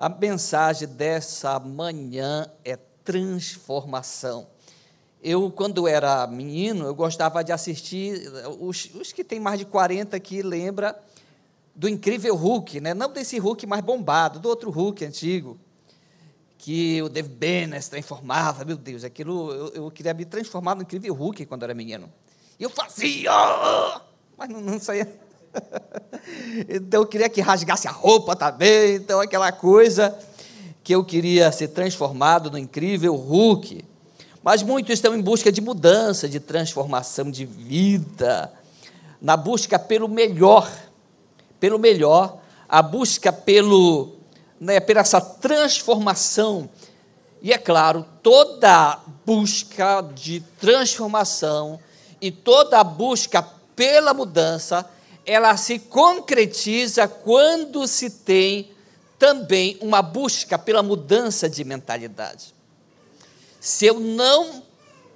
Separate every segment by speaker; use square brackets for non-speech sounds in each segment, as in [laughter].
Speaker 1: A mensagem dessa manhã é transformação. Eu, quando era menino, eu gostava de assistir, os, os que têm mais de 40 aqui lembra do incrível Hulk, né? não desse Hulk mais bombado, do outro Hulk antigo, que o Dave Banner se transformava, meu Deus, aquilo, eu, eu queria me transformar no incrível Hulk quando era menino. E eu fazia, mas não, não saía. [laughs] então eu queria que rasgasse a roupa também, então aquela coisa que eu queria ser transformado no incrível Hulk. Mas muitos estão em busca de mudança, de transformação de vida, na busca pelo melhor, pelo melhor, a busca pelo, né, pela essa transformação. E é claro, toda busca de transformação e toda busca pela mudança, ela se concretiza quando se tem também uma busca pela mudança de mentalidade se eu não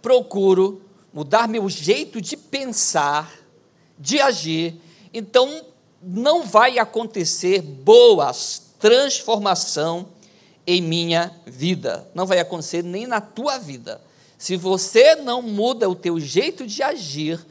Speaker 1: procuro mudar meu jeito de pensar, de agir, então não vai acontecer boas transformação em minha vida. Não vai acontecer nem na tua vida. Se você não muda o teu jeito de agir,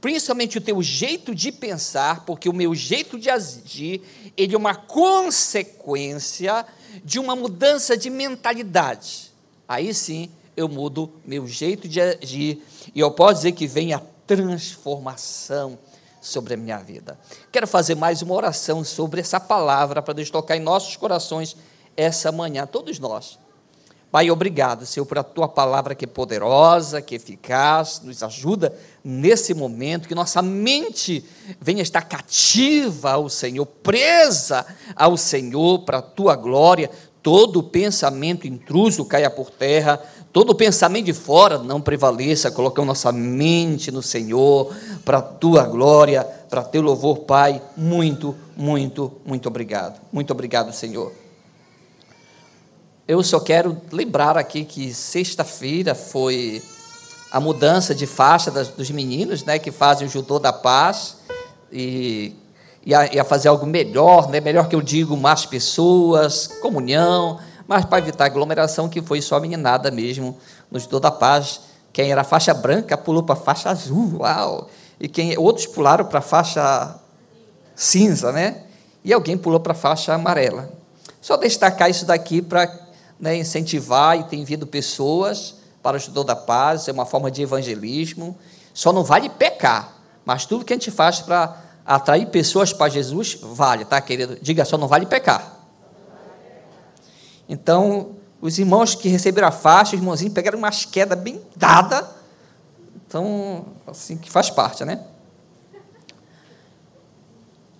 Speaker 1: principalmente o teu jeito de pensar, porque o meu jeito de agir, ele é uma consequência de uma mudança de mentalidade. Aí sim, eu mudo meu jeito de agir e eu posso dizer que vem a transformação sobre a minha vida. Quero fazer mais uma oração sobre essa palavra para Deus tocar em nossos corações essa manhã, todos nós. Pai, obrigado, Senhor, por a tua palavra que é poderosa, que é eficaz, nos ajuda nesse momento, que nossa mente venha estar cativa ao Senhor, presa ao Senhor para a tua glória, todo pensamento intruso caia por terra, todo pensamento de fora não prevaleça, colocamos nossa mente no Senhor, para a tua glória, para teu louvor, Pai. Muito, muito, muito obrigado. Muito obrigado, Senhor. Eu só quero lembrar aqui que sexta-feira foi a mudança de faixa das, dos meninos, né, que fazem o judô da paz e ia, fazer algo melhor, né, melhor que eu digo, mais pessoas, comunhão, mas para evitar aglomeração, que foi só a meninada mesmo, nos deu da paz. Quem era faixa branca pulou para a faixa azul, uau! E quem, outros pularam para a faixa cinza, né? E alguém pulou para a faixa amarela. Só destacar isso daqui para né, incentivar, e tem vindo pessoas para o Judô da Paz, é uma forma de evangelismo. Só não vale pecar, mas tudo que a gente faz para atrair pessoas para Jesus, vale, tá, querido? Diga só, não vale pecar. Então, os irmãos que receberam a faixa, os irmãozinhos pegaram umas quedas bem dada. Então, assim que faz parte, né?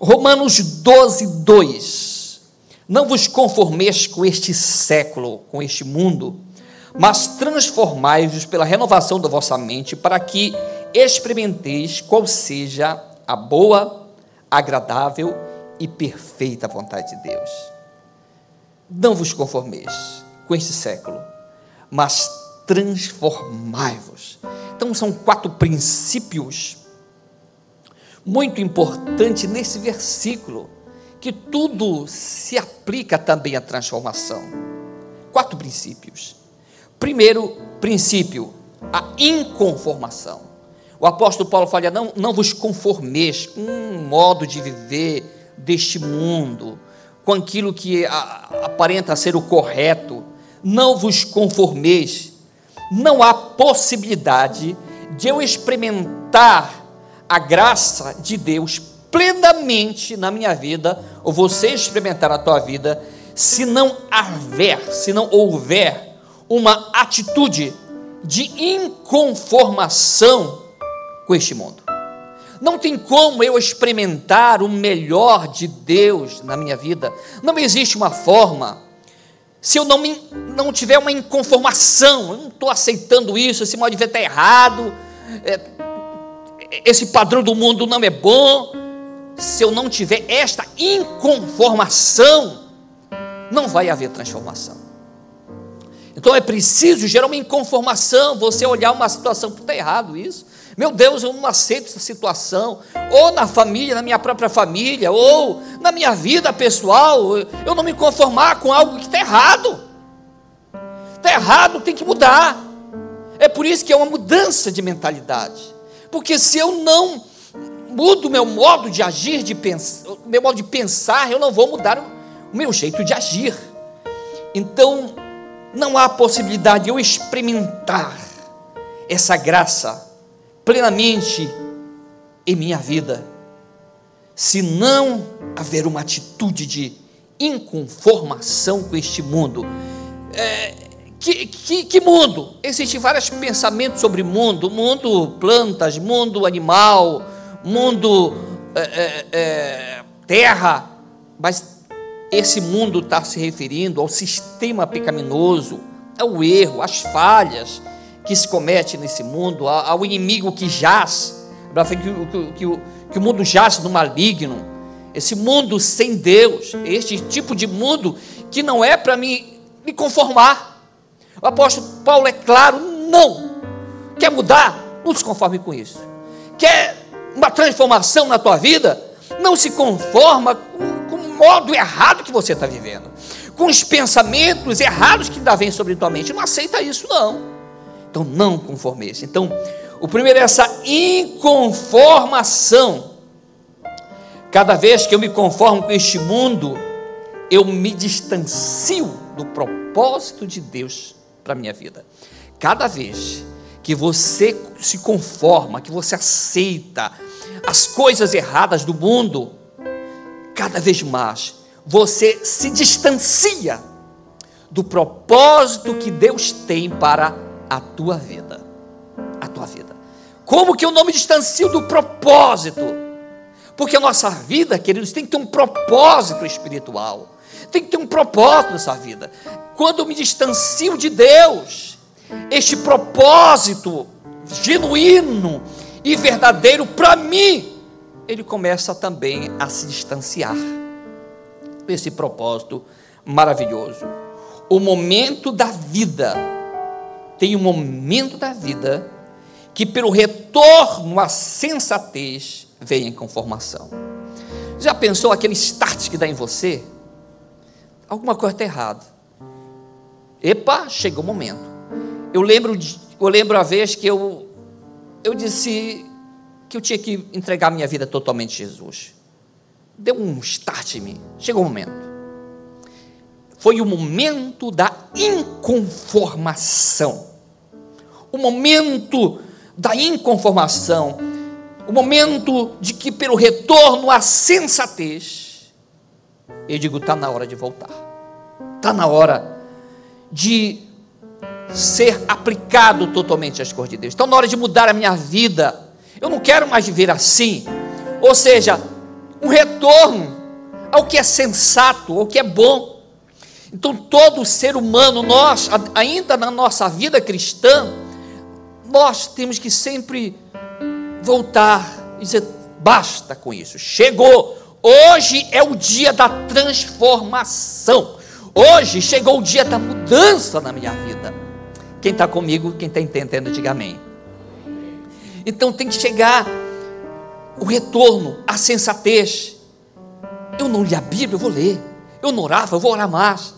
Speaker 1: Romanos 12, 2. Não vos conformeis com este século, com este mundo, mas transformai-vos pela renovação da vossa mente, para que experimenteis qual seja a boa, agradável e perfeita vontade de Deus. Não vos conformeis com este século, mas transformai-vos. Então, são quatro princípios muito importantes nesse versículo, que tudo se aplica também à transformação. Quatro princípios. Primeiro princípio, a inconformação. O apóstolo Paulo fala: não, não vos conformeis com um modo de viver deste mundo, com aquilo que aparenta ser o correto, não vos conformeis. Não há possibilidade de eu experimentar a graça de Deus plenamente na minha vida, ou você experimentar a tua vida, se não haver, se não houver uma atitude de inconformação com este mundo. Não tem como eu experimentar o melhor de Deus na minha vida. Não existe uma forma. Se eu não, me, não tiver uma inconformação, eu não estou aceitando isso, esse modo de ver está errado, é, esse padrão do mundo não é bom. Se eu não tiver esta inconformação, não vai haver transformação. Então é preciso gerar uma inconformação, você olhar uma situação, está errado isso, Meu Deus, eu não aceito essa situação, ou na família, na minha própria família, ou na minha vida pessoal, eu não me conformar com algo que está errado. Está errado, tem que mudar. É por isso que é uma mudança de mentalidade. Porque se eu não mudo meu modo de agir, de pensar, meu modo de pensar, eu não vou mudar o meu jeito de agir. Então, não há possibilidade de eu experimentar essa graça plenamente em minha vida, se não haver uma atitude de inconformação com este mundo. É, que, que, que, mundo? Existem vários pensamentos sobre mundo: mundo plantas, mundo animal, mundo é, é, é terra, mas esse mundo está se referindo ao sistema pecaminoso, ao erro, às falhas que se comete nesse mundo, ao inimigo que jaz, que, que, que, o mundo jaz no maligno, esse mundo sem Deus, este tipo de mundo que não é para me, me conformar. O apóstolo Paulo é claro, não. Quer mudar? Não se conforme com isso. Quer uma transformação na tua vida? Não se conforma com modo errado que você está vivendo, com os pensamentos errados que ainda vêm sobre tua mente. Não aceita isso, não. Então, não conforme-se. Então, o primeiro é essa inconformação. Cada vez que eu me conformo com este mundo, eu me distancio do propósito de Deus para a minha vida. Cada vez que você se conforma, que você aceita as coisas erradas do mundo, cada vez mais você se distancia do propósito que Deus tem para a tua vida. A tua vida. Como que eu não me distancio do propósito? Porque a nossa vida, queridos, tem que ter um propósito espiritual. Tem que ter um propósito nessa vida. Quando eu me distancio de Deus, este propósito genuíno e verdadeiro para mim ele começa também a se distanciar desse propósito maravilhoso. O momento da vida, tem um momento da vida que, pelo retorno à sensatez, vem em conformação. Já pensou aquele start que dá em você? Alguma coisa está errada. Epa, chegou o momento. Eu lembro, eu lembro a vez que eu, eu disse, que eu tinha que entregar minha vida totalmente a Jesus. Deu um start em mim. Chegou o momento. Foi o momento da inconformação. O momento da inconformação. O momento de que, pelo retorno à sensatez, eu digo: está na hora de voltar. Está na hora de ser aplicado totalmente às coisas de Deus. Está na hora de mudar a minha vida eu não quero mais viver assim. Ou seja, um retorno ao que é sensato, ao que é bom. Então, todo ser humano, nós, ainda na nossa vida cristã, nós temos que sempre voltar e dizer: basta com isso, chegou. Hoje é o dia da transformação. Hoje chegou o dia da mudança na minha vida. Quem está comigo, quem está entendendo, diga amém. Então tem que chegar o retorno, a sensatez. Eu não li a Bíblia, eu vou ler. Eu não orava, eu vou orar mais.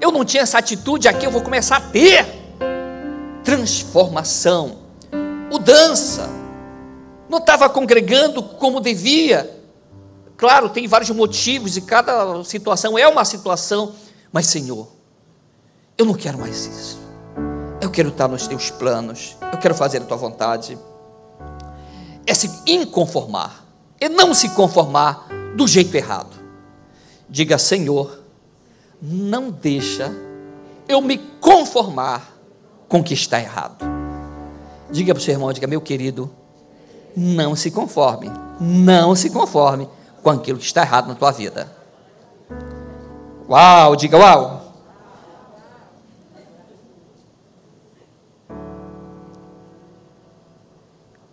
Speaker 1: Eu não tinha essa atitude aqui, eu vou começar a ter transformação, mudança. Não estava congregando como devia. Claro, tem vários motivos e cada situação é uma situação, mas Senhor, eu não quero mais isso. Quero estar nos teus planos, eu quero fazer a tua vontade é se inconformar, é não se conformar do jeito errado. Diga, Senhor, não deixa eu me conformar com o que está errado. Diga para o seu irmão, diga, meu querido, não se conforme, não se conforme com aquilo que está errado na tua vida. Uau, diga uau.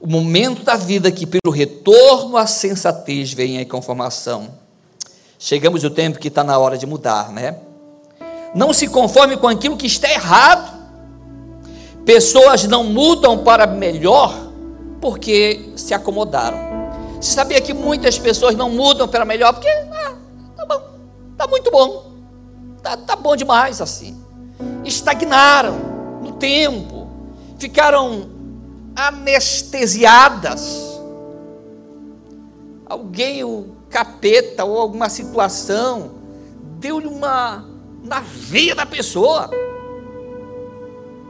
Speaker 1: O momento da vida que, pelo retorno à sensatez, vem a conformação. Chegamos ao tempo que está na hora de mudar, né? Não se conforme com aquilo que está errado. Pessoas não mudam para melhor porque se acomodaram. Você sabia que muitas pessoas não mudam para melhor porque ah, tá bom, tá muito bom, tá, tá bom demais assim. Estagnaram no tempo, ficaram anestesiadas. Alguém, o capeta ou alguma situação, deu-lhe uma na veia da pessoa,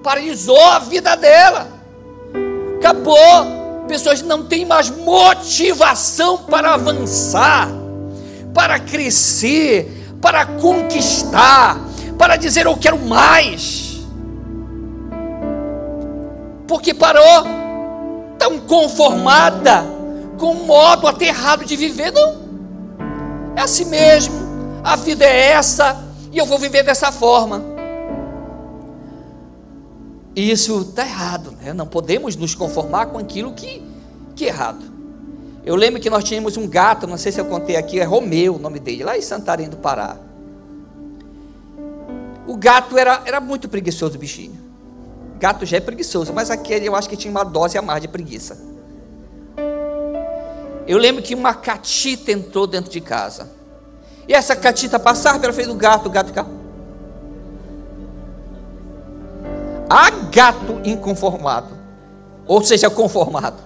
Speaker 1: paralisou a vida dela, acabou. Pessoas não têm mais motivação para avançar, para crescer, para conquistar, para dizer eu quero mais, porque parou, tão conformada com o modo aterrado de viver, não, é assim mesmo, a vida é essa, e eu vou viver dessa forma. E isso está errado, né? não podemos nos conformar com aquilo que, que é errado. Eu lembro que nós tínhamos um gato, não sei se eu contei aqui, é Romeu o nome dele, lá em Santarém do Pará. O gato era, era muito preguiçoso, o bichinho. Gato já é preguiçoso, mas aquele eu acho que tinha uma dose a mais de preguiça. Eu lembro que uma catita entrou dentro de casa. E essa catita passava pela frente do gato, o gato ficava. Há gato inconformado, ou seja, conformado.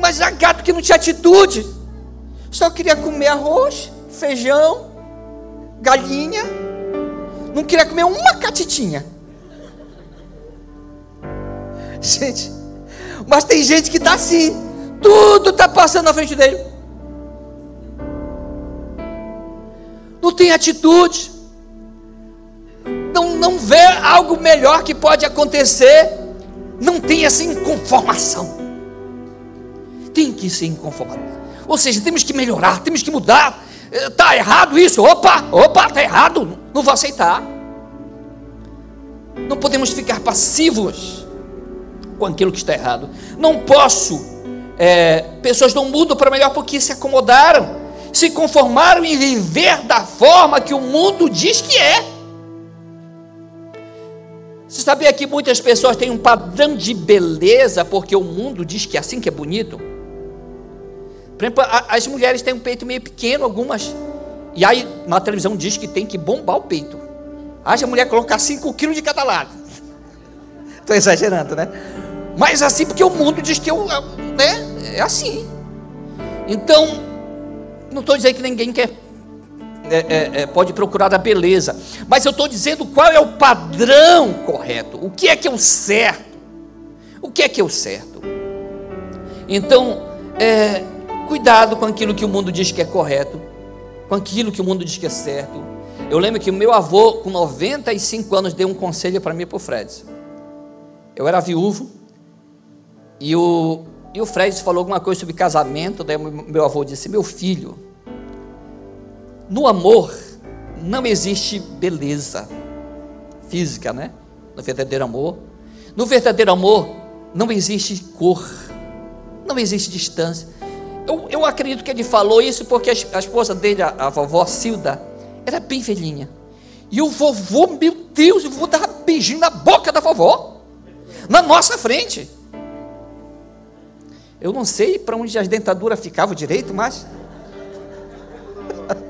Speaker 1: Mas há gato que não tinha atitude, só queria comer arroz, feijão, galinha, não queria comer uma catitinha. [laughs] Gente, mas tem gente que está assim, tudo está passando na frente dele. não tem atitude, não, não vê algo melhor que pode acontecer, não tem essa inconformação. Tem que ser inconformado. Ou seja, temos que melhorar, temos que mudar. Está errado isso? Opa, opa, está errado. Não vou aceitar. Não podemos ficar passivos com aquilo que está errado. Não posso. É, pessoas não mudam para melhor porque se acomodaram se conformaram em viver da forma que o mundo diz que é. Você sabia que muitas pessoas têm um padrão de beleza porque o mundo diz que é assim que é bonito? Por exemplo, as mulheres têm um peito meio pequeno, algumas. E aí na televisão diz que tem que bombar o peito. Haja a mulher colocar 5 quilos de cada lado. [laughs] Estou exagerando, né? Mas assim porque o mundo diz que eu, né? é assim. Então, não estou dizendo que ninguém quer é, é, é, pode procurar a beleza, mas eu estou dizendo qual é o padrão correto, o que é que é o certo, o que é que é o certo. Então, é, cuidado com aquilo que o mundo diz que é correto, com aquilo que o mundo diz que é certo. Eu lembro que o meu avô, com 95 anos, deu um conselho para mim e para o Fred. Eu era viúvo e o, e o Fred falou alguma coisa sobre casamento, daí meu avô disse: Meu filho, no amor não existe beleza física, né? No verdadeiro amor. No verdadeiro amor não existe cor, não existe distância. Eu, eu acredito que ele falou isso porque a, a esposa dele, a, a vovó Silda, era bem velhinha. E o vovô, meu Deus, o vovô dava beijinho na boca da vovó, na nossa frente. Eu não sei para onde as dentaduras ficavam direito, mas. [laughs]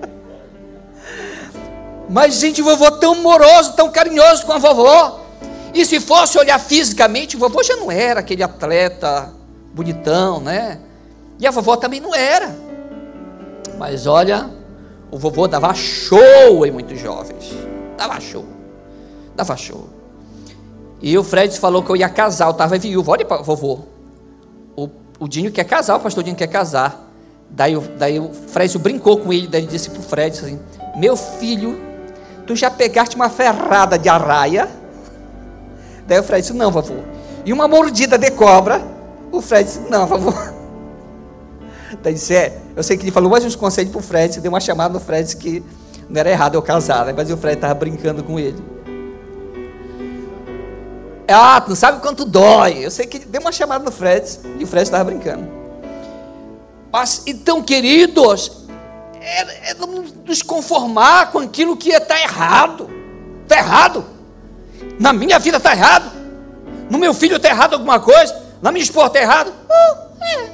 Speaker 1: mas, gente, o vovô tão moroso, tão carinhoso com a vovó. E se fosse olhar fisicamente, o vovô já não era aquele atleta bonitão, né? E a vovó também não era. Mas olha, o vovô dava show em muitos jovens. Dava show. Dava show. E o Fred falou que eu ia casar, eu estava viúvo. Olha vovô. O Dinho quer casar, o pastor Dinho quer casar. Daí, daí o Fred brincou com ele, daí ele disse para o Fred assim: Meu filho, tu já pegaste uma ferrada de arraia? Daí o Fred disse: Não, vovô. E uma mordida de cobra? O Fred disse: Não, vovô. [laughs] Daí disse: É, eu sei que ele falou mais uns conselhos para o Fred, deu uma chamada no Fred disse que não era errado eu casar, né? mas o Fred estava brincando com ele. Ah, não sabe quanto dói. Eu sei que deu uma chamada no Fred e o Fred estava brincando. Mas então, queridos, é, é nos conformar com aquilo que está errado. Está errado. Na minha vida está errado. No meu filho está errado alguma coisa. Na minha esposa está errado? Ah, é,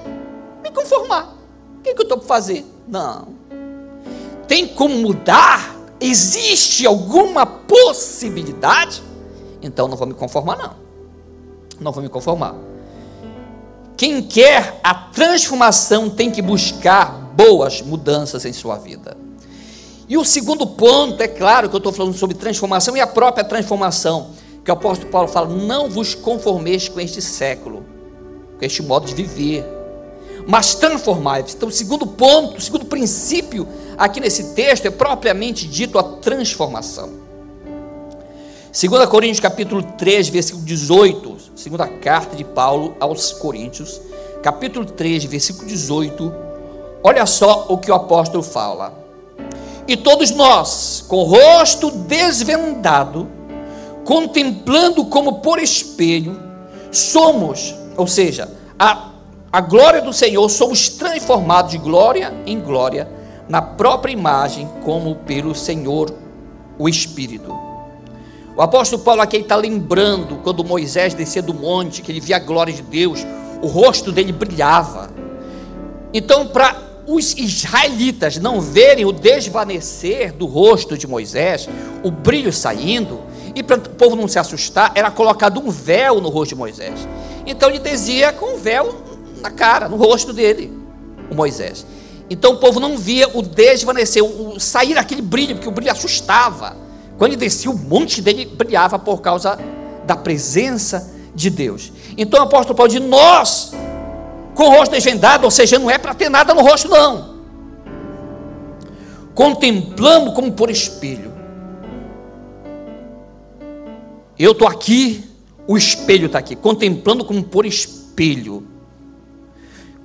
Speaker 1: me conformar. O que, é que eu estou para fazer? Não. Tem como mudar? Existe alguma possibilidade? Então não vou me conformar, não. Não vou me conformar. Quem quer a transformação tem que buscar boas mudanças em sua vida. E o segundo ponto, é claro que eu estou falando sobre transformação e a própria transformação, que o apóstolo Paulo fala: não vos conformeis com este século, com este modo de viver, mas transformai-vos. Então, o segundo ponto, o segundo princípio aqui nesse texto é propriamente dito a transformação. 2 Coríntios capítulo 3, versículo 18, segunda carta de Paulo aos Coríntios, capítulo 3, versículo 18, olha só o que o apóstolo fala. E todos nós, com o rosto desvendado, contemplando como por espelho, somos, ou seja, a, a glória do Senhor, somos transformados de glória em glória, na própria imagem, como pelo Senhor, o Espírito. O apóstolo Paulo aqui está lembrando quando Moisés descia do monte, que ele via a glória de Deus, o rosto dele brilhava. Então, para os israelitas não verem o desvanecer do rosto de Moisés, o brilho saindo, e para o povo não se assustar, era colocado um véu no rosto de Moisés. Então ele dizia com um véu na cara, no rosto dele, o Moisés. Então o povo não via o desvanecer, o sair aquele brilho, porque o brilho assustava. Quando ele descia, o monte dele brilhava por causa da presença de Deus. Então o apóstolo Paulo diz: Nós com o rosto desvendado, ou seja, não é para ter nada no rosto, não. Contemplamos como por espelho. Eu estou aqui, o espelho está aqui, contemplando como por espelho.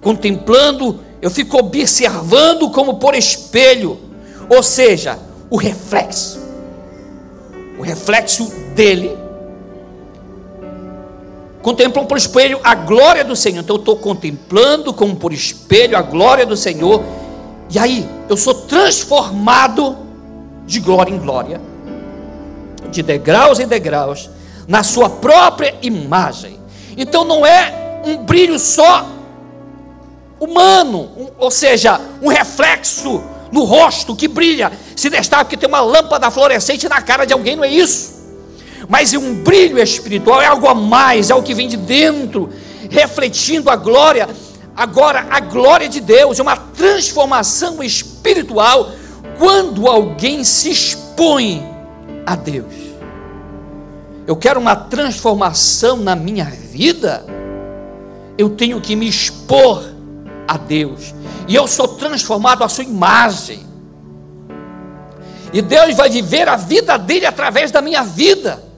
Speaker 1: Contemplando, eu fico observando como por espelho, ou seja, o reflexo, o reflexo dele contemplam por espelho a glória do Senhor. Então eu estou contemplando como por espelho a glória do Senhor. E aí eu sou transformado de glória em glória, de degraus em degraus, na sua própria imagem. Então não é um brilho só humano, um, ou seja, um reflexo no rosto que brilha, se destaca porque tem uma lâmpada fluorescente na cara de alguém, não é isso? Mas é um brilho espiritual, é algo a mais, é o que vem de dentro, refletindo a glória, agora a glória de Deus, é uma transformação espiritual quando alguém se expõe a Deus. Eu quero uma transformação na minha vida, eu tenho que me expor a Deus, e eu sou transformado à sua imagem. E Deus vai viver a vida dele através da minha vida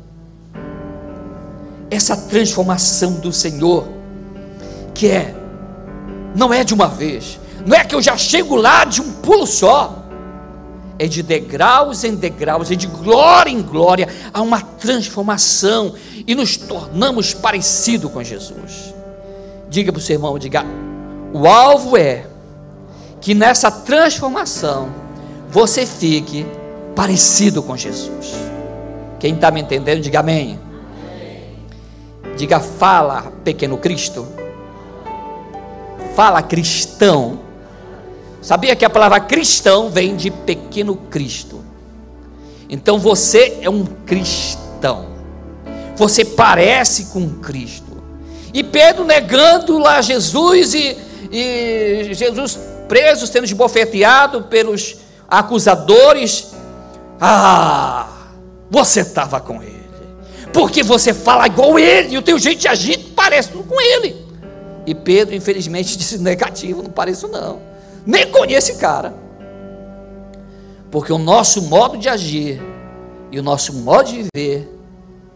Speaker 1: essa transformação do Senhor, que é, não é de uma vez, não é que eu já chego lá de um pulo só, é de degraus em degraus, é de glória em glória, há uma transformação e nos tornamos parecidos com Jesus. Diga para o seu irmão, diga, o alvo é que nessa transformação você fique parecido com Jesus. Quem está me entendendo, diga amém. Diga fala, pequeno Cristo. Fala cristão. Sabia que a palavra cristão vem de pequeno Cristo. Então você é um cristão. Você parece com Cristo. E Pedro negando lá Jesus e, e Jesus preso, sendo esbofeteado pelos acusadores. Ah, você estava com ele porque você fala igual ele, e o teu jeito de agir parece tudo com ele. E Pedro, infelizmente, [laughs] disse negativo, não pareço não. Nem conheço esse cara. Porque o nosso modo de agir e o nosso modo de viver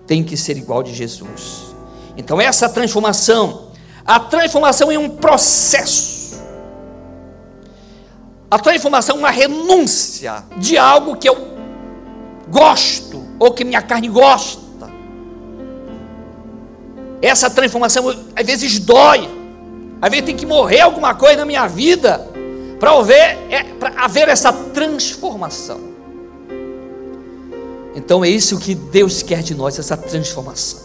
Speaker 1: tem que ser igual de Jesus. Então essa transformação, a transformação é um processo. A transformação é uma renúncia de algo que eu gosto ou que minha carne gosta essa transformação às vezes dói. Às vezes tem que morrer alguma coisa na minha vida para haver, é, haver essa transformação. Então é isso que Deus quer de nós, essa transformação.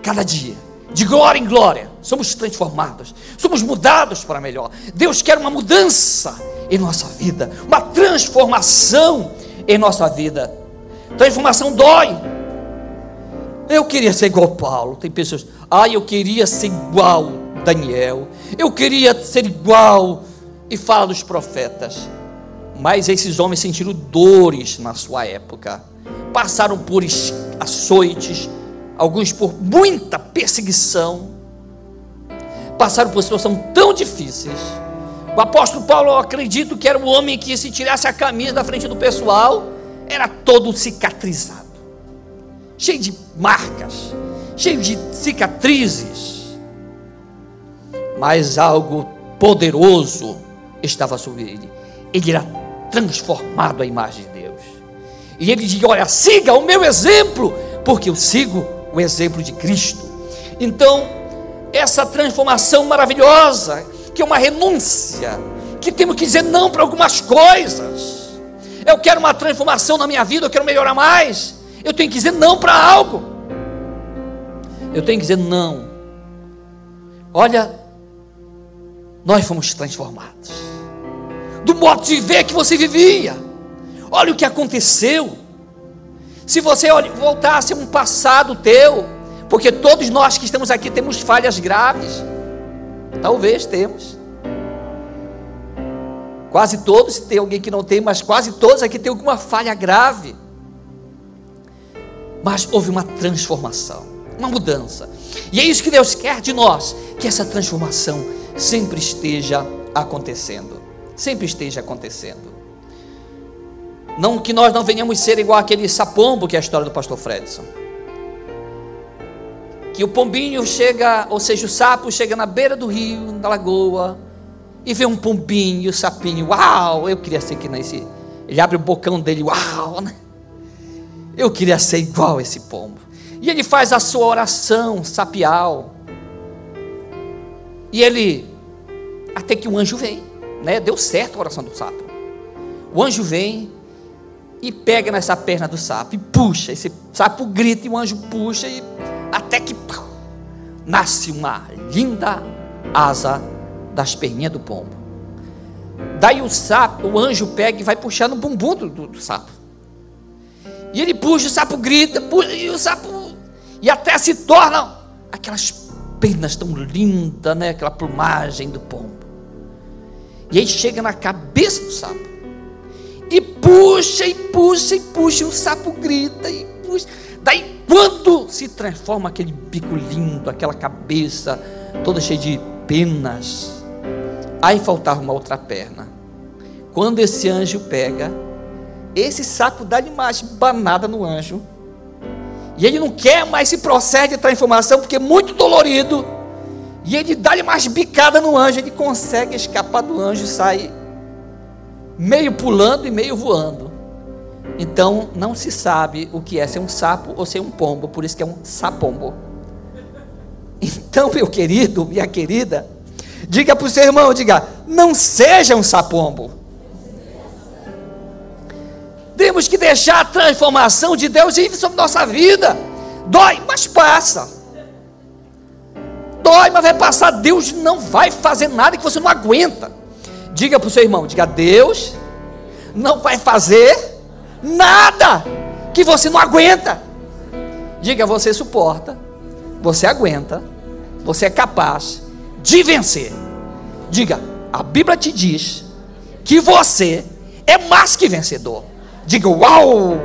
Speaker 1: Cada dia De glória em glória, somos transformados, somos mudados para melhor. Deus quer uma mudança em nossa vida, uma transformação em nossa vida. Transformação dói. Eu queria ser igual Paulo. Tem pessoas, ah, eu queria ser igual Daniel. Eu queria ser igual. E fala dos profetas. Mas esses homens sentiram dores na sua época. Passaram por açoites, alguns por muita perseguição. Passaram por situações tão difíceis. O apóstolo Paulo, eu acredito que era o homem que, se tirasse a camisa da frente do pessoal, era todo cicatrizado, cheio de marcas, cheio de cicatrizes. Mas algo poderoso estava sobre ele. Ele era transformado à imagem de Deus. E ele diz: Olha, siga o meu exemplo, porque eu sigo o exemplo de Cristo. Então, essa transformação maravilhosa, que é uma renúncia, que temos que dizer não para algumas coisas. Eu quero uma transformação na minha vida, eu quero melhorar mais. Eu tenho que dizer não para algo. Eu tenho que dizer não. Olha, nós fomos transformados do modo de ver que você vivia. Olha o que aconteceu. Se você voltasse a um passado teu, porque todos nós que estamos aqui temos falhas graves, talvez temos. Quase todos, tem alguém que não tem, mas quase todos aqui têm alguma falha grave. Mas houve uma transformação, uma mudança. E é isso que Deus quer de nós, que essa transformação sempre esteja acontecendo sempre esteja acontecendo. Não que nós não venhamos ser igual aquele sapombo que é a história do pastor Fredson. Que o pombinho chega, ou seja, o sapo chega na beira do rio, da lagoa, e vê um pombinho o sapinho, uau, eu queria ser que nesse. Ele abre o bocão dele, uau, né? Eu queria ser igual esse pombo. E ele faz a sua oração sapial. E ele, até que um anjo vem né? Deu certo a oração do sapo. O anjo vem e pega nessa perna do sapo e puxa. Esse sapo grita e o anjo puxa e até que nasce uma linda asa das perninhas do pombo. Daí o sapo, o anjo pega e vai puxar no bumbum do, do, do sapo. E ele puxa, o sapo grita, puxa, e o sapo. E até se tornam aquelas penas tão lindas, né? Aquela plumagem do pombo. E aí chega na cabeça do sapo. E puxa, e puxa, e puxa, e o sapo grita, e puxa. Daí, quando se transforma aquele bico lindo, aquela cabeça toda cheia de penas, aí faltava uma outra perna. Quando esse anjo pega, esse sapo dá-lhe mais banada no anjo. E ele não quer mais esse processo de transformação, porque é muito dolorido. E ele dá-lhe mais bicada no anjo, ele consegue escapar do anjo e sai meio pulando e meio voando. Então não se sabe o que é ser um sapo ou ser um pombo, por isso que é um sapombo. [laughs] Então, meu querido, minha querida, diga para o seu irmão, diga, não seja um sapombo. Temos que deixar a transformação de Deus ir sobre nossa vida. Dói, mas passa dói, mas vai passar. Deus não vai fazer nada que você não aguenta. Diga para o seu irmão: diga, Deus não vai fazer nada que você não aguenta. Diga, você suporta, você aguenta, você é capaz de vencer. Diga, a Bíblia te diz que você é mais que vencedor. Diga, uau!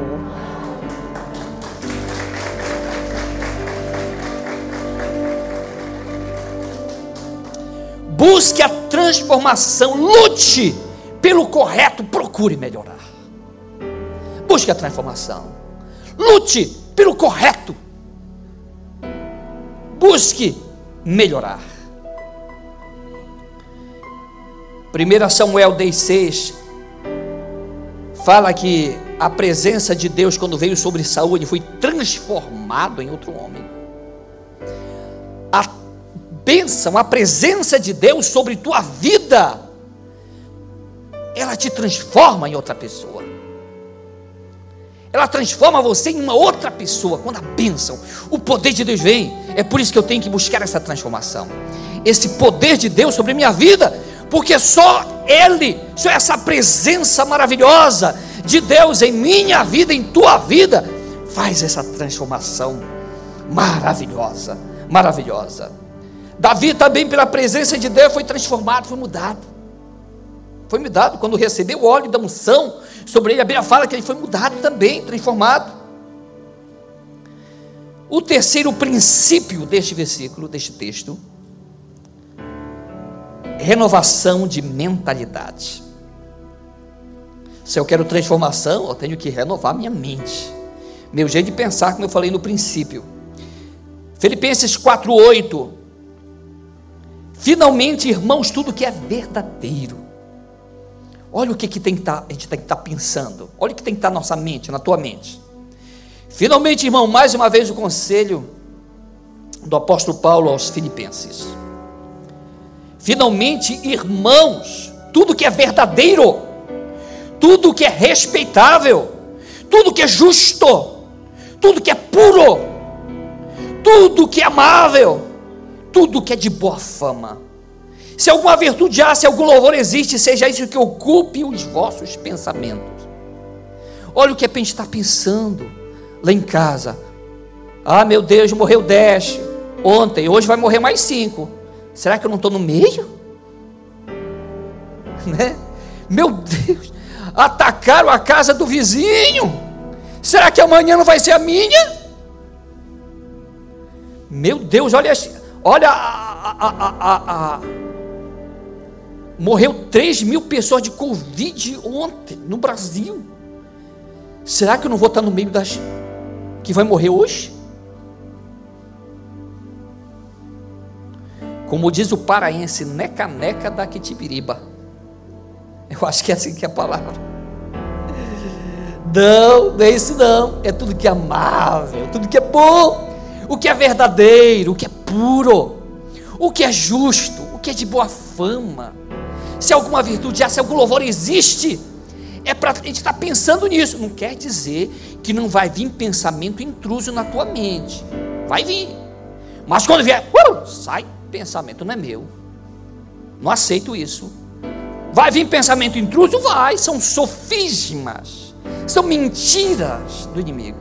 Speaker 1: Busque a transformação, lute pelo correto, procure melhorar. Busque a transformação, lute pelo correto, busque melhorar. 1 Samuel 10,6 fala que a presença de Deus, quando veio sobre Saúl, ele foi transformado em outro homem. Bênção, a presença de Deus sobre tua vida, ela te transforma em outra pessoa. ela transforma você em uma outra pessoa. Quando a bênção, o poder de Deus vem, é por isso que eu tenho que buscar essa transformação. Esse poder de Deus sobre minha vida, porque só Ele, só essa presença maravilhosa de Deus em minha vida, em tua vida, faz essa transformação maravilhosa, maravilhosa. Davi também, pela presença de Deus, foi transformado, foi mudado. Foi mudado quando recebeu o óleo da unção sobre ele. A Bíblia fala que ele foi mudado também, transformado. O terceiro princípio deste versículo, deste texto, renovação de mentalidade. Se eu quero transformação, eu tenho que renovar minha mente, meu jeito de pensar, como eu falei no princípio. Filipenses 4:8. Finalmente, irmãos, tudo que é verdadeiro. Olha o que, que tem que tá, a gente tem que estar tá pensando. Olha o que tem que estar tá na nossa mente, na tua mente. Finalmente, irmão, mais uma vez o conselho do apóstolo Paulo aos Filipenses. Finalmente, irmãos, tudo que é verdadeiro, tudo que é respeitável, tudo que é justo, tudo que é puro, tudo que é amável, tudo que é de boa fama. Se alguma virtude há, se algum louvor existe, seja isso que ocupe os vossos pensamentos. Olha o que a gente está pensando lá em casa. Ah, meu Deus, morreu 10 ontem, hoje vai morrer mais cinco. Será que eu não estou no meio? [laughs] Né? Meu Deus, atacaram a casa do vizinho. Será que amanhã não vai ser a minha? Meu Deus, olha, olha a, a, a, morreu 3 mil pessoas de Covid ontem no Brasil. Será que eu não vou estar no meio das que vai morrer hoje? Como diz o paraense, neca-neca da Quitibiriba. Eu acho que é assim que é a palavra. Não, não é isso não. É tudo que é amável, tudo que é bom, o que é verdadeiro, o que é puro, o que é justo, o que é de boa fama. Se alguma virtude há, se algum louvor existe, é para a gente estar tá pensando nisso. Não quer dizer que não vai vir pensamento intruso na tua mente. Vai vir. Mas quando vier, uh, sai pensamento não é meu. Não aceito isso. Vai vir pensamento intruso? Vai. São sofismas. São mentiras do inimigo.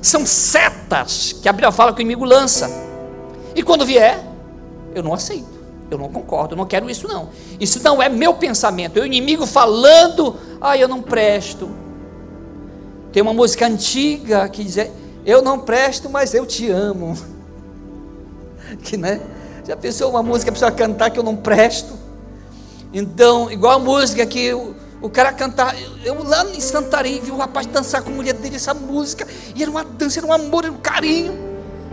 Speaker 1: São setas que a Bíblia fala que o inimigo lança. E quando vier, eu não aceito. Eu não concordo, eu não quero isso não. Isso não é meu pensamento. É o inimigo falando, ah, eu não presto. Tem uma música antiga que diz, eu não presto, mas eu te amo. [laughs] Que né? Já pensou uma música para cantar que eu não presto? Então, igual a música que o, o cara cantar, eu, eu lá em Santarém vi o rapaz dançar com a mulher dele essa música, e era uma dança, era um amor, era um carinho.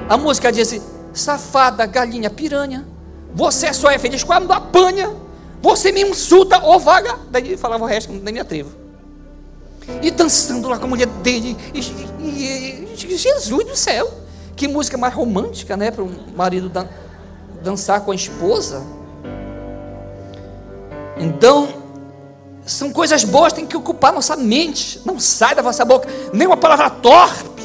Speaker 1: A música diz assim: safada, galinha, piranha, você só é feliz quando apanha, você me insulta, ô vaga. Daí falava o resto, nem me atrevo. E dançando lá com a mulher dele, e, e, e, Jesus do céu, que música mais romântica, né, para um marido dan dançar com a esposa. Então, são coisas boas, tem que ocupar nossa mente. Não sai da vossa boca nem uma palavra torpe.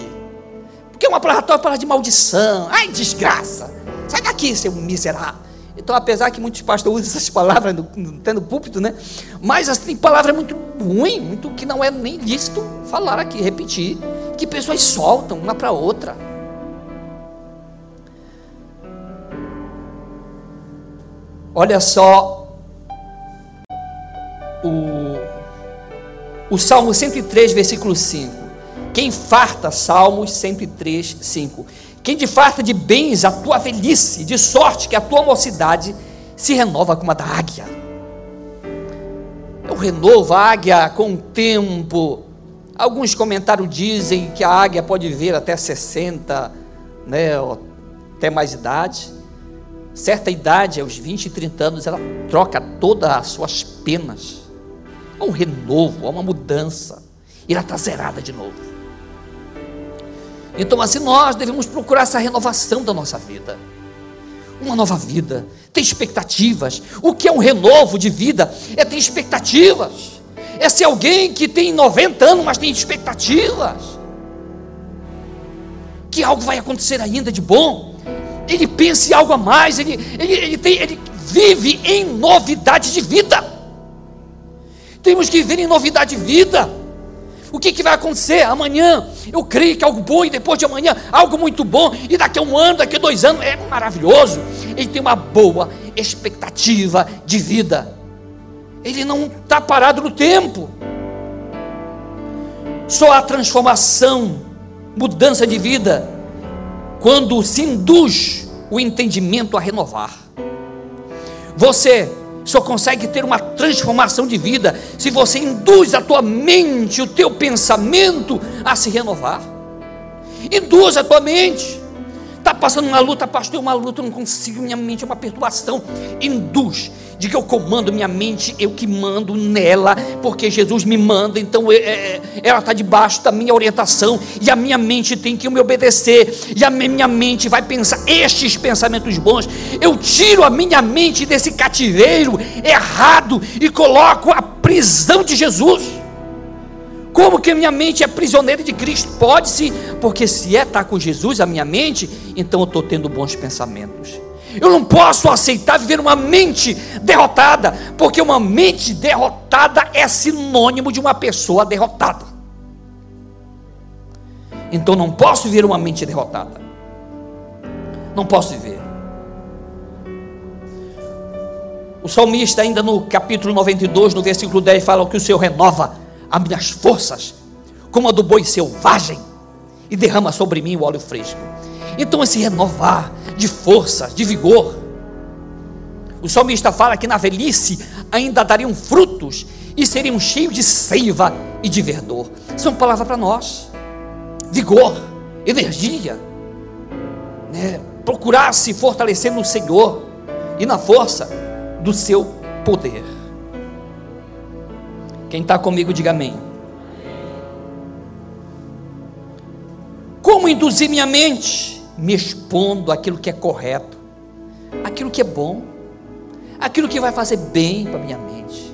Speaker 1: Porque uma palavra fala de maldição. Ai, desgraça. Sai daqui, seu miserável. Então, apesar que muitos pastores usam essas palavras no, no, púlpito, né? Mas assim, tem palavra muito ruim, muito que não é nem lícito falar aqui, repetir, que pessoas soltam uma para outra. Olha só o, o Salmo 103, versículo 5. Quem farta, Salmos 103, 5. Quem te farta de bens a tua velhice, de sorte que a tua mocidade se renova como a da águia. Eu renovo a águia com o tempo. Alguns comentários dizem que a águia pode viver até 60, né, até mais idade certa idade, aos 20 e 30 anos, ela troca todas as suas penas. Há um renovo, há uma mudança. E ela está zerada de novo. Então, assim, nós devemos procurar essa renovação da nossa vida. Uma nova vida, ter expectativas. O que é um renovo de vida? É ter expectativas. É ser alguém que tem 90 anos, mas tem expectativas. que algo vai acontecer ainda de bom. Ele pensa em algo a mais, ele, ele, ele, tem, ele vive em novidade de vida. Temos que viver em novidade de vida. O que, que vai acontecer amanhã? Eu creio que algo bom, e depois de amanhã, algo muito bom, e daqui a um ano, daqui a dois anos, é maravilhoso. Ele tem uma boa expectativa de vida. Ele não está parado no tempo. Só a transformação, mudança de vida, quando se induz o entendimento a renovar. Você só consegue ter uma transformação de vida se você induz a tua mente, o teu pensamento a se renovar. Induz a tua mente. Está passando uma luta, pastor, uma luta, eu não consigo, minha mente é uma perturbação. Induz que eu comando minha mente, eu que mando nela, porque Jesus me manda, então é, é, ela está debaixo da minha orientação, e a minha mente tem que me obedecer, e a minha mente vai pensar estes pensamentos bons. Eu tiro a minha mente desse cativeiro errado e coloco a prisão de Jesus. Como que a minha mente é prisioneira de Cristo? Pode sim, porque se é estar com Jesus, a minha mente, então eu estou tendo bons pensamentos. Eu não posso aceitar viver uma mente derrotada, porque uma mente derrotada é sinônimo de uma pessoa derrotada. Então não posso viver uma mente derrotada. Não posso viver. O salmista, ainda no capítulo 92, no versículo 10, fala que o Senhor renova as minhas forças, como a do boi selvagem, e derrama sobre mim o óleo fresco. Então, esse renovar de força, de vigor. O salmista fala que na velhice ainda dariam frutos e seriam cheios de seiva e de verdor. São palavras para nós. Vigor, energia, né? procurar se fortalecer no Senhor e na força do seu poder. Quem está comigo, diga amém. Como induzir minha mente? Me expondo aquilo que é correto, aquilo que é bom, aquilo que vai fazer bem para minha mente.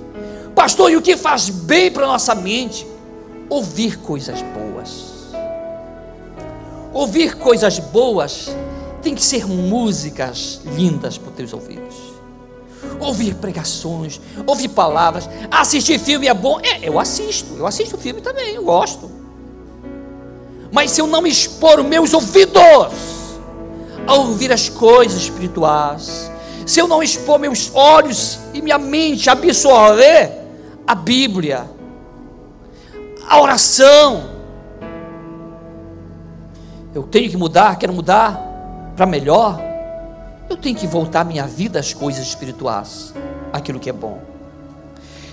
Speaker 1: Pastor, e o que faz bem para nossa mente? Ouvir coisas boas. Ouvir coisas boas tem que ser músicas lindas para os teus ouvidos. Ouvir pregações, ouvir palavras, assistir filme é bom. É, eu assisto, eu assisto filme também, eu gosto. Mas se eu não expor os meus ouvidos a ouvir as coisas espirituais, se eu não expor meus olhos e minha mente a absorver a Bíblia, a oração, eu tenho que mudar, quero mudar para melhor, eu tenho que voltar minha vida às coisas espirituais, aquilo que é bom.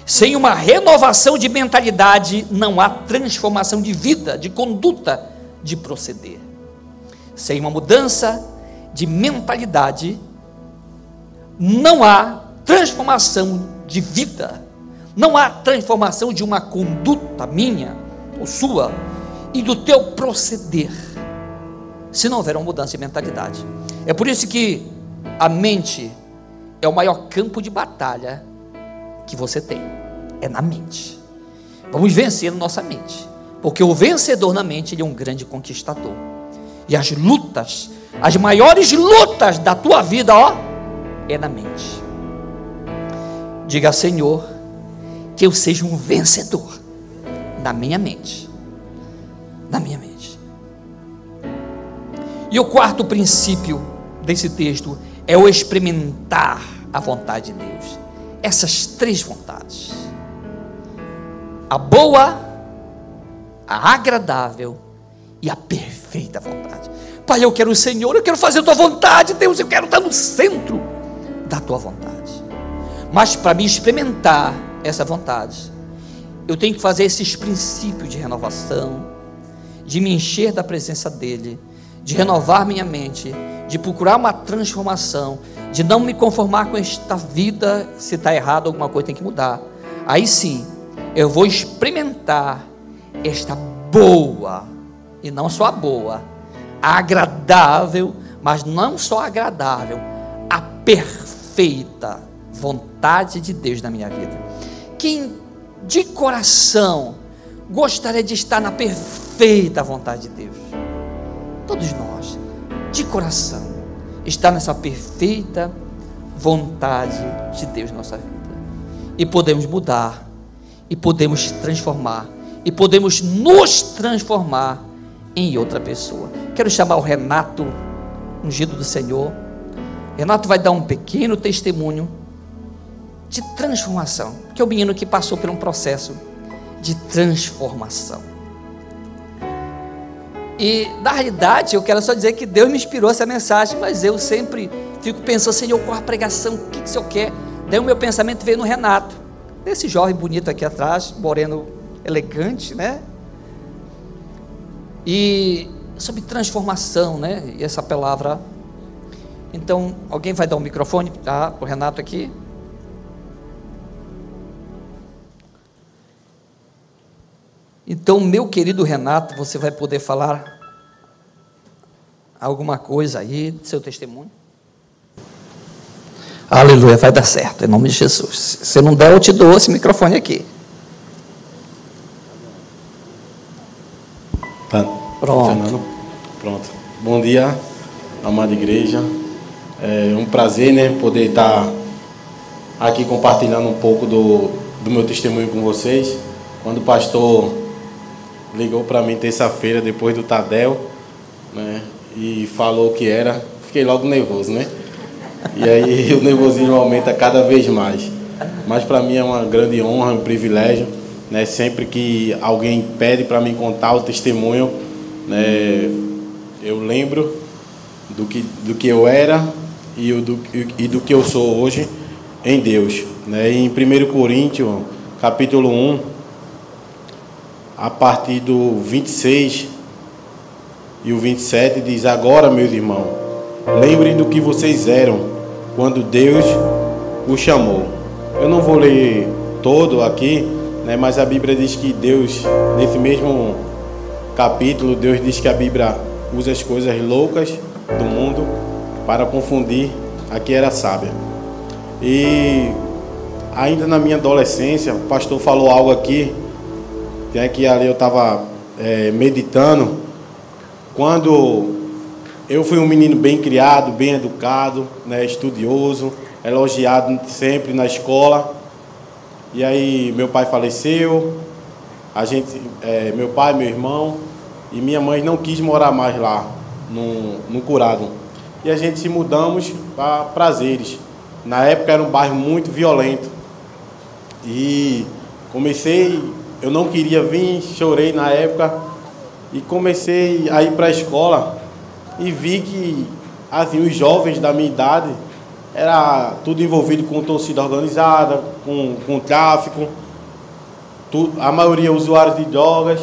Speaker 1: Sem uma renovação de mentalidade, não há transformação de vida, de conduta, de proceder. Sem uma mudança de mentalidade, não há transformação de vida, não há transformação de uma conduta minha ou sua e do teu proceder, se não houver uma mudança de mentalidade. É por isso que a mente é o maior campo de batalha que você tem é na mente. Vamos vencer nossa mente, porque o vencedor na mente ele é um grande conquistador. E as lutas, as maiores lutas da tua vida, ó, é na mente. Diga, Senhor, que eu seja um vencedor na minha mente. Na minha mente. E o quarto princípio desse texto é o experimentar a vontade de Deus. Essas três vontades a boa, a agradável e a perfeita vontade. Pai, eu quero o Senhor, eu quero fazer a tua vontade, Deus, eu quero estar no centro da tua vontade. Mas para me experimentar essa vontade, eu tenho que fazer esses princípios de renovação, de me encher da presença dEle, de renovar minha mente, de procurar uma transformação, de não me conformar com esta vida, se está errado, alguma coisa tem que mudar. Aí sim, eu vou experimentar esta boa, e não só a boa, a agradável, mas não só agradável, a perfeita vontade de Deus na minha vida. Quem de coração gostaria de estar na perfeita vontade de Deus? todos nós, de coração, está nessa perfeita vontade de Deus na nossa vida. E podemos mudar, e podemos transformar, e podemos nos transformar em outra pessoa. Quero chamar o Renato, ungido do Senhor. Renato vai dar um pequeno testemunho de transformação, que é o menino que passou por um processo de transformação. E na realidade, eu quero só dizer que Deus me inspirou essa mensagem, mas eu sempre fico pensando, Senhor, qual a pregação, o que, que o Senhor quer? Daí o meu pensamento veio no Renato, esse jovem bonito aqui atrás, moreno elegante, né? E sobre transformação, né? E essa palavra. Então, alguém vai dar um microfone tá, para o Renato aqui? Então, meu querido Renato, você vai poder falar alguma coisa aí, seu testemunho? Aleluia, vai dar certo, em nome de Jesus. Se não der, eu te dou esse microfone aqui.
Speaker 2: Tá Pronto. Pronto. Bom dia, amada igreja. É um prazer, né, poder estar aqui compartilhando um pouco do, do meu testemunho com vocês. Quando o pastor ligou para mim terça-feira, depois do Tadel, né? E falou que era. Fiquei logo nervoso, né? E aí [laughs] o nervosismo aumenta cada vez mais. Mas para mim é uma grande honra, um privilégio, né? Sempre que alguém pede para mim contar o testemunho, né? Eu lembro do que, do que eu era e do, e do que eu sou hoje em Deus. Né? Em 1 Coríntios, capítulo 1, a partir do 26 e o 27 diz: Agora, meus irmãos, lembrem do que vocês eram quando Deus os chamou. Eu não vou ler todo aqui, né, mas a Bíblia diz que Deus, nesse mesmo capítulo, Deus diz que a Bíblia usa as coisas loucas do mundo para confundir a que era sábia. E ainda na minha adolescência, o pastor falou algo aqui né, que ali eu estava é, meditando, quando eu fui um menino bem criado, bem educado, né, estudioso, elogiado sempre na escola. E aí meu pai faleceu, a gente, é, meu pai, meu irmão e minha mãe não quis morar mais lá no, no Curado. E a gente se mudamos para Prazeres. Na época era um bairro muito violento. E comecei eu não queria vir, chorei na época e comecei a ir para a escola e vi que assim, os jovens da minha idade era tudo envolvido com torcida organizada, com, com tráfico, a maioria usuários de drogas.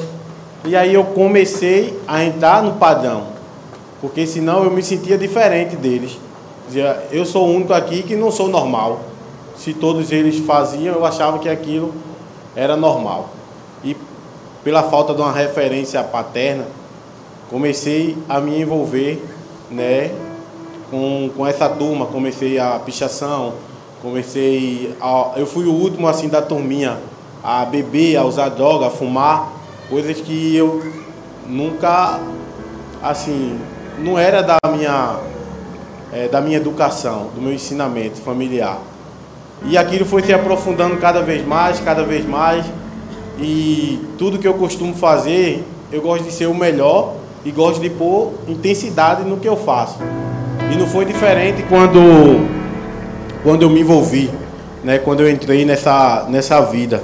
Speaker 2: E aí eu comecei a entrar no padrão, porque senão eu me sentia diferente deles. Dizia, eu sou o único aqui que não sou normal. Se todos eles faziam, eu achava que aquilo era normal e pela falta de uma referência paterna, comecei a me envolver né, com, com essa turma, comecei a pichação, comecei a, eu fui o último assim da turminha a beber, a usar droga, a fumar, coisas que eu nunca assim, não era da minha é, da minha educação, do meu ensinamento familiar. E aquilo foi se aprofundando cada vez mais, cada vez mais. E tudo que eu costumo fazer, eu gosto de ser o melhor e gosto de pôr intensidade no que eu faço. E não foi diferente quando, quando eu me envolvi, né? quando eu entrei nessa, nessa vida.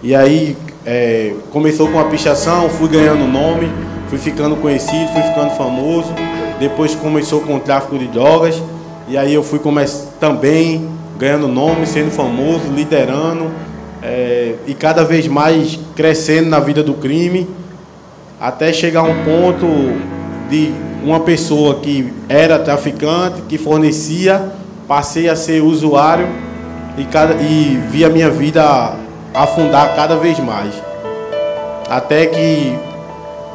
Speaker 2: E aí é, começou com a pichação, fui ganhando nome, fui ficando conhecido, fui ficando famoso. Depois começou com o tráfico de drogas. E aí eu fui também ganhando nome, sendo famoso, liderando é, e cada vez mais crescendo na vida do crime, até chegar a um ponto de uma pessoa que era traficante, que fornecia, passei a ser usuário e, cada, e vi a minha vida afundar cada vez mais. Até que,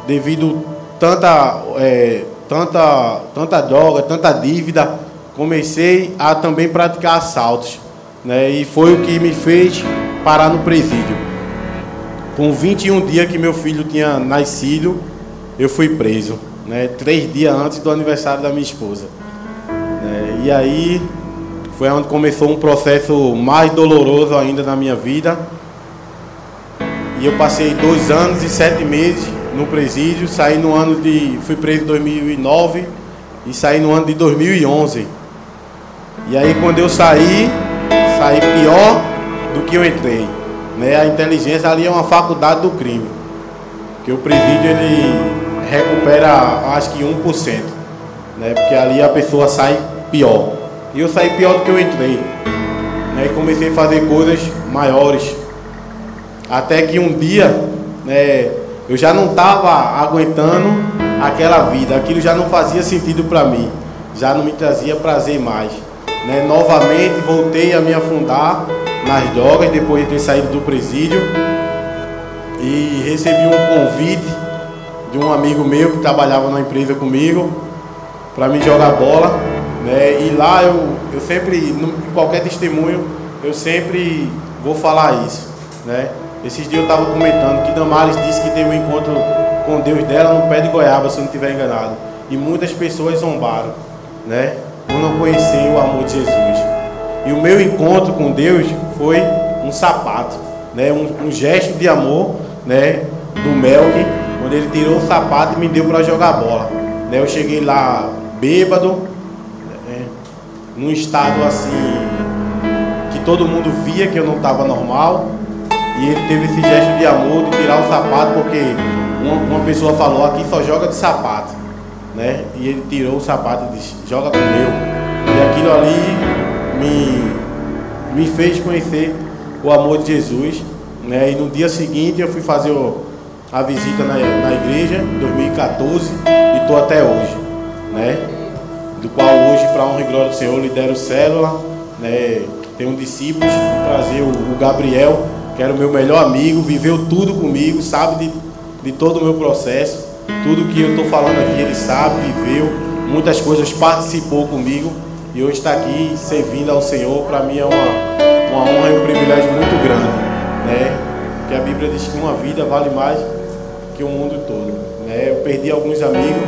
Speaker 2: devido tanta, é, tanta, tanta droga, tanta dívida, comecei a também praticar assaltos. Né? E foi o que me fez parar no presídio. Com 21 dias que meu filho tinha nascido, eu fui preso. Né, três dias antes do aniversário da minha esposa. Né, e aí foi onde começou um processo mais doloroso ainda na minha vida. E eu passei dois anos e sete meses no presídio, saí no ano de. fui preso em 2009 e saí no ano de 2011. E aí quando eu saí, saí pior do que eu entrei. Né? A inteligência ali é uma faculdade do crime. Que o presídio ele recupera acho que 1%. Né? Porque ali a pessoa sai pior. E eu saí pior do que eu entrei. Né? E comecei a fazer coisas maiores. Até que um dia né, eu já não estava aguentando aquela vida. Aquilo já não fazia sentido para mim. Já não me trazia prazer mais. Né? Novamente voltei a me afundar nas drogas depois de ter saído do presídio e recebi um convite de um amigo meu que trabalhava na empresa comigo para me jogar bola, né? E lá eu, eu sempre, em qualquer testemunho, eu sempre vou falar isso, né? Esses dias eu estava comentando que Damares disse que teve um encontro com Deus dela no pé de goiaba, se eu não estiver enganado. E muitas pessoas zombaram, né? Por não conhecer o amor de Jesus. E o meu encontro com Deus foi um sapato, né? um, um gesto de amor né? do Melk, quando ele tirou o sapato e me deu para jogar bola. Né? Eu cheguei lá bêbado, né? num estado assim que todo mundo via que eu não estava normal. E ele teve esse gesto de amor de tirar o sapato, porque uma, uma pessoa falou, aqui só joga de sapato. Né? E ele tirou o sapato e disse, joga com o meu. E aquilo ali me, me fez conhecer o amor de Jesus. Né? E no dia seguinte eu fui fazer o, a visita na, na igreja, em 2014, e estou até hoje. Né? Do qual hoje, para honra e glória do Senhor, lidero célula. Né? Tenho um discípulo, trazer o, Gabriel, que era o meu melhor amigo, viveu tudo comigo, sabe de, de todo o meu processo. Tudo que eu estou falando aqui, ele sabe, viveu, muitas coisas participou comigo. E hoje estar aqui servindo ao Senhor, para mim é uma, uma honra e um privilégio muito grande. Né? Que a Bíblia diz que uma vida vale mais que o mundo todo. Né? Eu perdi alguns amigos,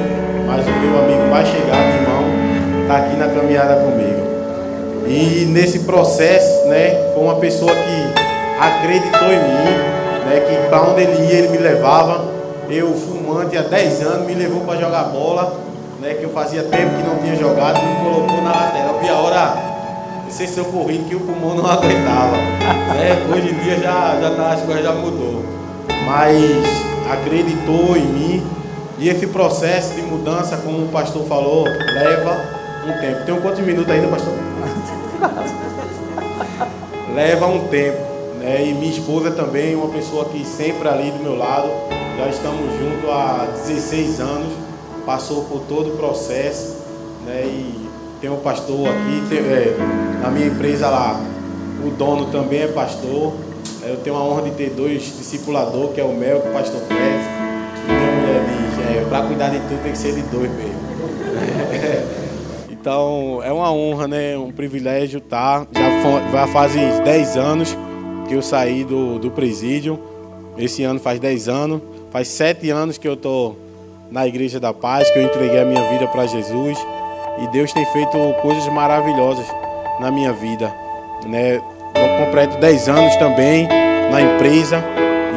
Speaker 2: mas o meu amigo mais chegado, irmão, está aqui na caminhada comigo. E nesse processo, né, foi uma pessoa que acreditou em mim, né, que para onde ele ia, ele me levava. Eu, fumante há 10 anos, me levou para jogar bola né, que eu fazia tempo que não tinha jogado, me colocou na lateral. Eu vi a hora de ser socorrido que o pulmão não aguentava. Né? Hoje em dia já, já tá, as coisas já mudou. Mas acreditou em mim. E esse processo de mudança, como o pastor falou, leva um tempo. Tem quantos minutos ainda, pastor? [laughs] leva um tempo. Né? E minha esposa também, uma pessoa que sempre ali do meu lado. Já estamos juntos há 16 anos passou por todo o processo, né? E tem um pastor aqui, tem, é, na minha empresa lá, o dono também é pastor. Eu tenho a honra de ter dois discipuladores, que é o Mel o pastor Fred. Minha mulher diz, é, para cuidar de tudo tem que ser de dois mesmo. [laughs] então é uma honra, né? Um privilégio estar. Tá? Já vai fazer 10 anos que eu saí do, do presídio. Esse ano faz 10 anos. Faz 7 anos que eu estou na Igreja da Paz, que eu entreguei a minha vida para Jesus. E Deus tem feito coisas maravilhosas na minha vida. Né? Eu completo 10 anos também na empresa.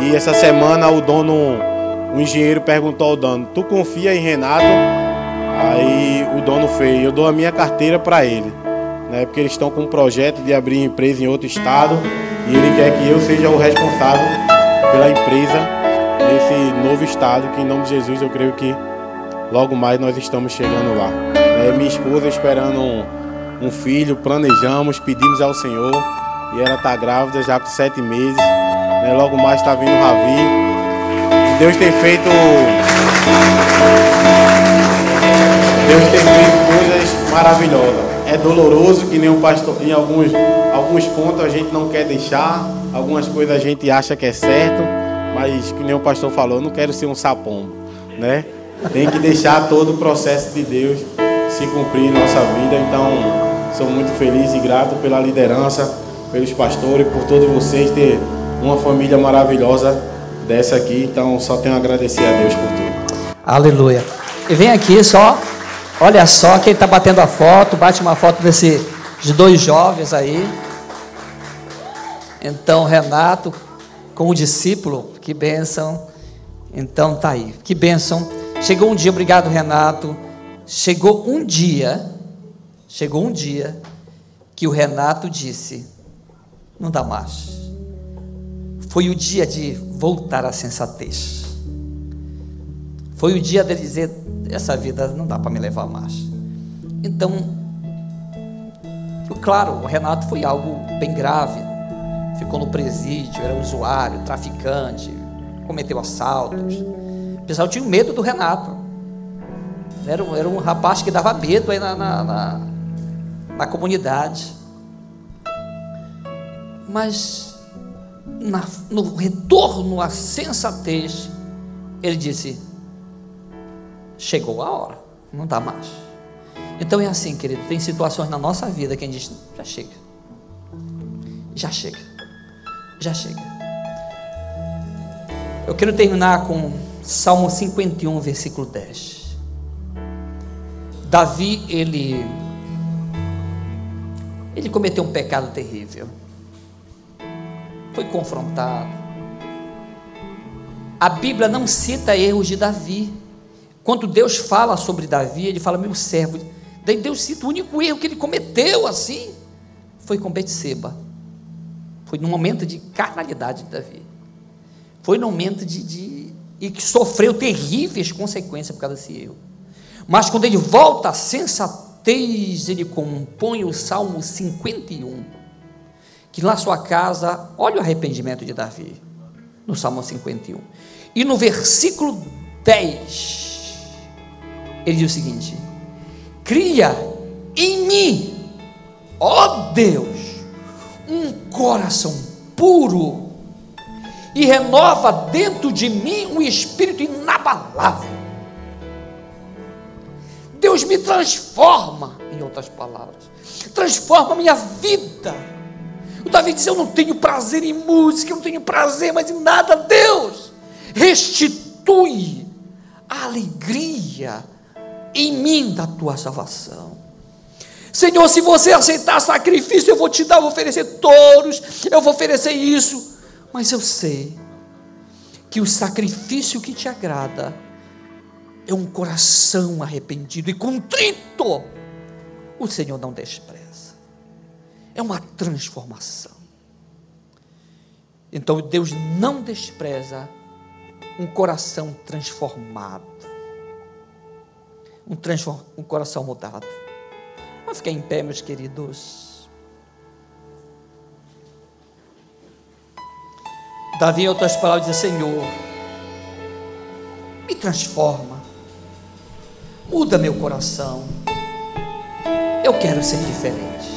Speaker 2: E essa semana o dono, o engenheiro perguntou ao dono, tu confia em Renato? Aí o dono fez, eu dou a minha carteira para ele. Né? Porque eles estão com um projeto de abrir empresa em outro estado. E ele quer que eu seja o responsável pela empresa nesse novo estado, que em nome de Jesus eu creio que logo mais nós estamos chegando lá. É, minha esposa esperando um, um, filho, planejamos, pedimos ao Senhor e ela está grávida já com sete meses. Né? Logo mais está vindo o Ravi. Deus tem feito. Deus tem feito coisas maravilhosas. É doloroso que nem o pastor, em alguns, alguns pontos a gente não quer deixar, algumas coisas a gente acha que é certo mas que nem o pastor falou, eu não quero ser um sapombo, né? Tem que deixar todo o processo de Deus se cumprir em nossa vida. Então, sou muito feliz e grato pela liderança, pelos pastores, por todos vocês ter uma família maravilhosa dessa aqui. Então, só tenho a agradecer a Deus por tudo.
Speaker 1: Aleluia. E vem aqui só. Olha só quem está batendo a foto. Bate uma foto desses dois jovens aí. Então, Renato, com o discípulo, que bênção. Então, tá aí. Que bênção. Chegou um dia, obrigado, Renato. Chegou um dia, chegou um dia que o Renato disse: Não dá mais. Foi o dia de voltar à sensatez. Foi o dia dele dizer: Essa vida não dá para me levar mais. Então, claro, o Renato foi algo bem grave. Ficou no presídio, era usuário, traficante, cometeu assaltos. O pessoal tinha medo do Renato. Era, era um rapaz que dava medo aí na, na, na, na comunidade. Mas na, no retorno à sensatez, ele disse: Chegou a hora, não dá mais. Então é assim, querido, tem situações na nossa vida que a gente diz: Já chega, já chega, já chega. Eu quero terminar com Salmo 51, versículo 10. Davi, ele ele cometeu um pecado terrível. Foi confrontado. A Bíblia não cita erros de Davi. Quando Deus fala sobre Davi, ele fala meu servo. Daí Deus cita o único erro que ele cometeu assim foi com Betseba. Foi num momento de carnalidade de Davi. Foi num momento de, de e que sofreu terríveis consequências por causa desse erro. Mas quando ele volta à sensatez, ele compõe o Salmo 51, que na sua casa, olha o arrependimento de Davi, no Salmo 51. E no versículo 10, ele diz o seguinte: Cria em mim, ó Deus, um coração puro e renova dentro de mim um espírito inabalável. Deus me transforma, em outras palavras, transforma minha vida. O Davi diz: Eu não tenho prazer em música, eu não tenho prazer mais em nada. Deus, restitui a alegria em mim da tua salvação. Senhor, se você aceitar sacrifício, eu vou te dar, eu vou oferecer touros, eu vou oferecer isso, mas eu sei que o sacrifício que te agrada é um coração arrependido e contrito. O Senhor não despreza. É uma transformação. Então Deus não despreza um coração transformado. Um, transform, um coração mudado. Vamos ficar em pé, meus queridos. Davi, em outras palavras, diz: Senhor, me transforma muda meu coração. Eu quero ser diferente.